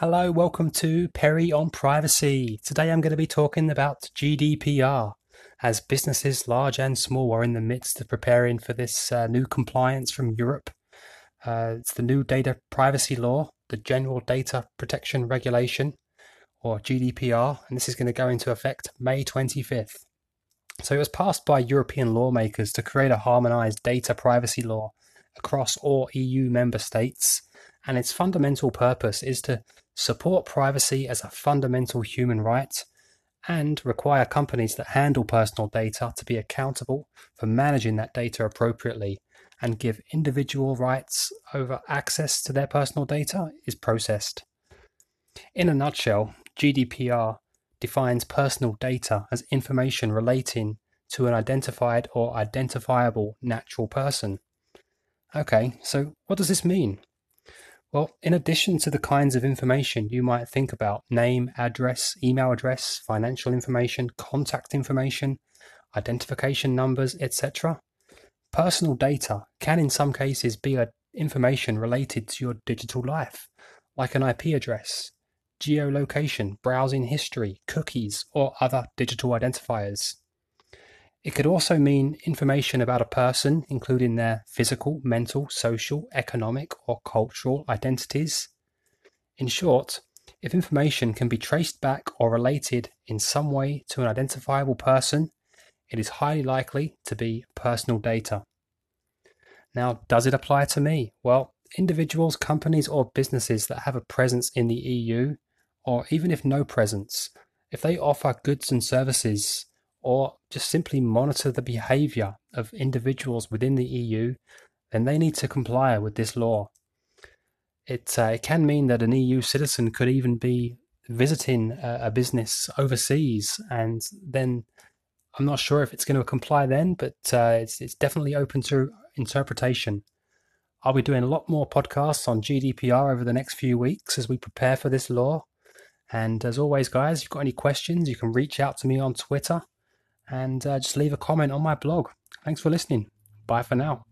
Hello, welcome to Perry on Privacy. Today I'm going to be talking about GDPR as businesses large and small are in the midst of preparing for this uh, new compliance from Europe. Uh, it's the new data privacy law, the General Data Protection Regulation, or GDPR, and this is going to go into effect May 25th. So it was passed by European lawmakers to create a harmonized data privacy law across all EU member states, and its fundamental purpose is to support privacy as a fundamental human right, and require companies that handle personal data to be accountable for managing that data appropriately and give individual rights over access to their personal data is processed. In a nutshell, GDPR defines personal data as information relating to an identified or identifiable natural person. Okay, so what does this mean? Well, in addition to the kinds of information you might think about name, address, email address, financial information, contact information, identification numbers, etc., personal data can in some cases be information related to your digital life, like an IP address, geolocation, browsing history, cookies, or other digital identifiers. It could also mean information about a person, including their physical, mental, social, economic, or cultural identities. In short, if information can be traced back or related in some way to an identifiable person, it is highly likely to be personal data. Now, does it apply to me? Well, individuals, companies, or businesses that have a presence in the EU, or even if no presence, if they offer goods and services or just simply monitor the behavior of individuals within the EU, then they need to comply with this law. It, uh, it can mean that an EU citizen could even be visiting a, a business overseas, and then I'm not sure if it's going to comply then, but uh, it's, it's definitely open to interpretation. I'll be doing a lot more podcasts on GDPR over the next few weeks as we prepare for this law. And as always, guys, if you've got any questions, you can reach out to me on Twitter and uh, just leave a comment on my blog. Thanks for listening. Bye for now.